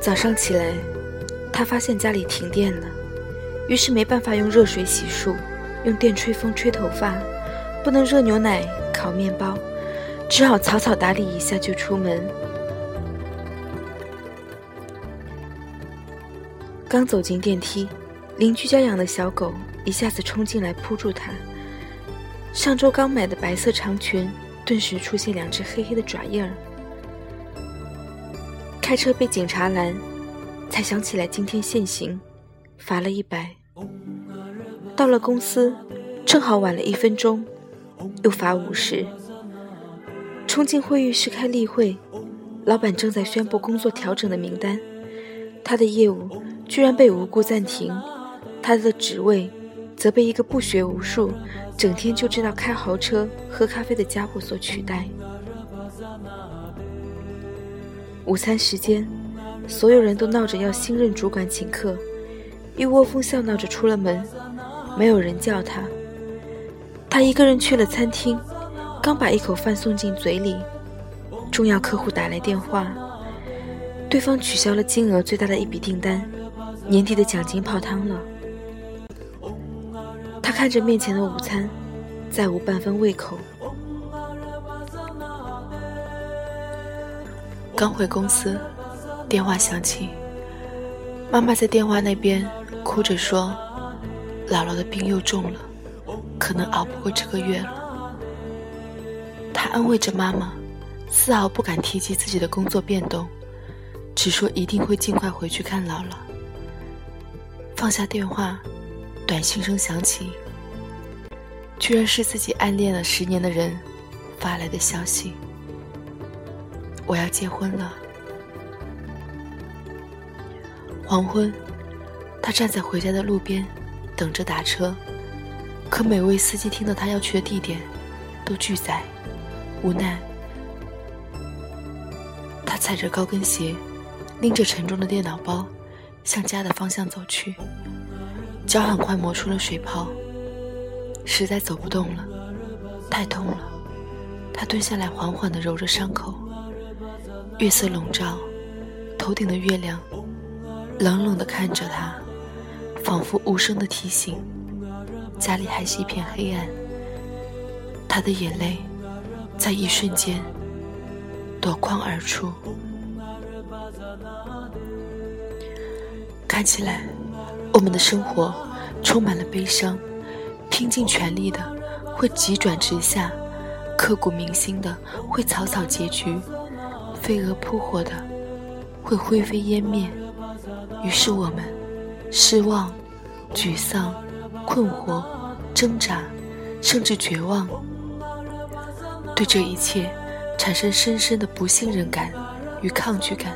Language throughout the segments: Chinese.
早上起来，他发现家里停电了，于是没办法用热水洗漱，用电吹风吹头发，不能热牛奶、烤面包，只好草草打理一下就出门。刚走进电梯，邻居家养的小狗一下子冲进来扑住他。上周刚买的白色长裙，顿时出现两只黑黑的爪印儿。开车被警察拦，才想起来今天限行，罚了一百。到了公司，正好晚了一分钟，又罚五十。冲进会议室开例会，老板正在宣布工作调整的名单，他的业务居然被无故暂停，他的职位则被一个不学无术、整天就知道开豪车、喝咖啡的家伙所取代。午餐时间，所有人都闹着要新任主管请客，一窝蜂笑闹着出了门，没有人叫他。他一个人去了餐厅，刚把一口饭送进嘴里，重要客户打来电话，对方取消了金额最大的一笔订单，年底的奖金泡汤了。他看着面前的午餐，再无半分胃口。刚回公司，电话响起，妈妈在电话那边哭着说：“姥姥的病又重了，可能熬不过这个月了。”他安慰着妈妈，丝毫不敢提及自己的工作变动，只说一定会尽快回去看姥姥。放下电话，短信声响起，居然是自己暗恋了十年的人发来的消息。我要结婚了。黄昏，他站在回家的路边，等着打车。可每位司机听到他要去的地点，都拒载。无奈，他踩着高跟鞋，拎着沉重的电脑包，向家的方向走去。脚很快磨出了水泡，实在走不动了，太痛了。他蹲下来，缓缓地揉着伤口。月色笼罩，头顶的月亮冷冷地看着他，仿佛无声的提醒：家里还是一片黑暗。他的眼泪在一瞬间夺眶而出。看起来，我们的生活充满了悲伤，拼尽全力的会急转直下，刻骨铭心的会草草结局。飞蛾扑火的，会灰飞烟灭。于是我们失望、沮丧、困惑、挣扎，甚至绝望，对这一切产生深深的不信任感与抗拒感。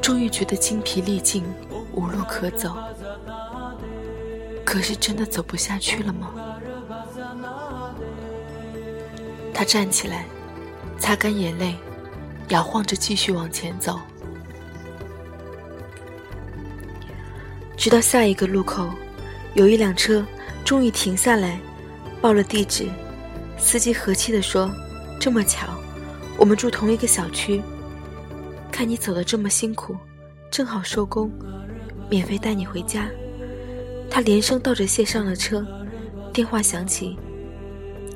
终于觉得精疲力尽，无路可走。可是真的走不下去了吗？他站起来，擦干眼泪。摇晃着继续往前走，直到下一个路口，有一辆车终于停下来，报了地址。司机和气地说：“这么巧，我们住同一个小区。看你走的这么辛苦，正好收工，免费带你回家。”他连声道着谢上了车。电话响起，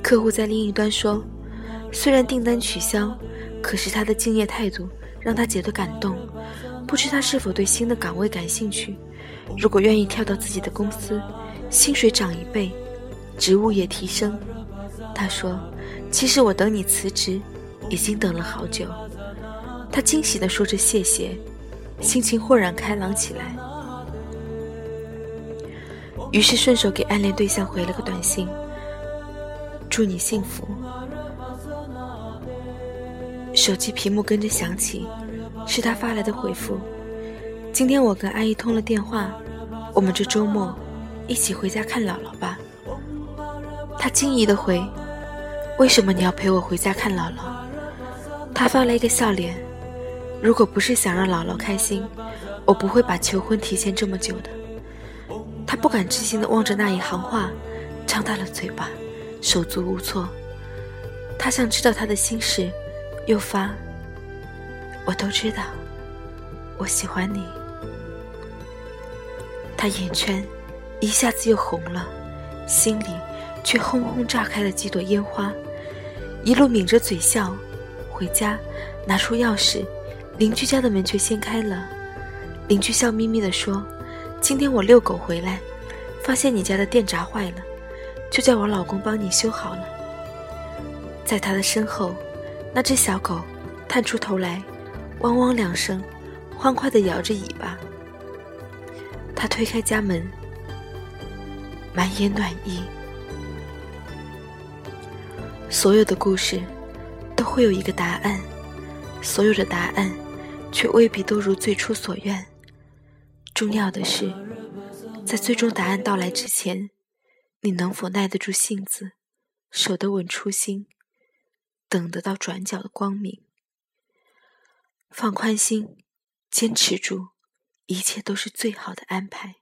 客户在另一端说：“虽然订单取消。”可是他的敬业态度让他觉得感动，不知他是否对新的岗位感兴趣。如果愿意跳到自己的公司，薪水涨一倍，职务也提升。他说：“其实我等你辞职，已经等了好久。”他惊喜地说着谢谢，心情豁然开朗起来。于是顺手给暗恋对象回了个短信：“祝你幸福。”手机屏幕跟着响起，是他发来的回复。今天我跟阿姨通了电话，我们这周末一起回家看姥姥吧。他惊疑的回：“为什么你要陪我回家看姥姥？”他发了一个笑脸：“如果不是想让姥姥开心，我不会把求婚提前这么久的。”他不敢置信的望着那一行话，张大了嘴巴，手足无措。他想知道他的心事。又发，我都知道，我喜欢你。他眼圈一下子又红了，心里却轰轰炸开了几朵烟花，一路抿着嘴笑。回家拿出钥匙，邻居家的门却掀开了。邻居笑眯眯地说：“今天我遛狗回来，发现你家的电闸坏了，就叫我老公帮你修好了。”在他的身后，那只小狗探出头来，汪汪两声，欢快地摇着尾巴。他推开家门，满眼暖意。所有的故事都会有一个答案，所有的答案却未必都如最初所愿。重要的是，在最终答案到来之前，你能否耐得住性子，守得稳初心，等得到转角的光明？放宽心，坚持住。一切都是最好的安排。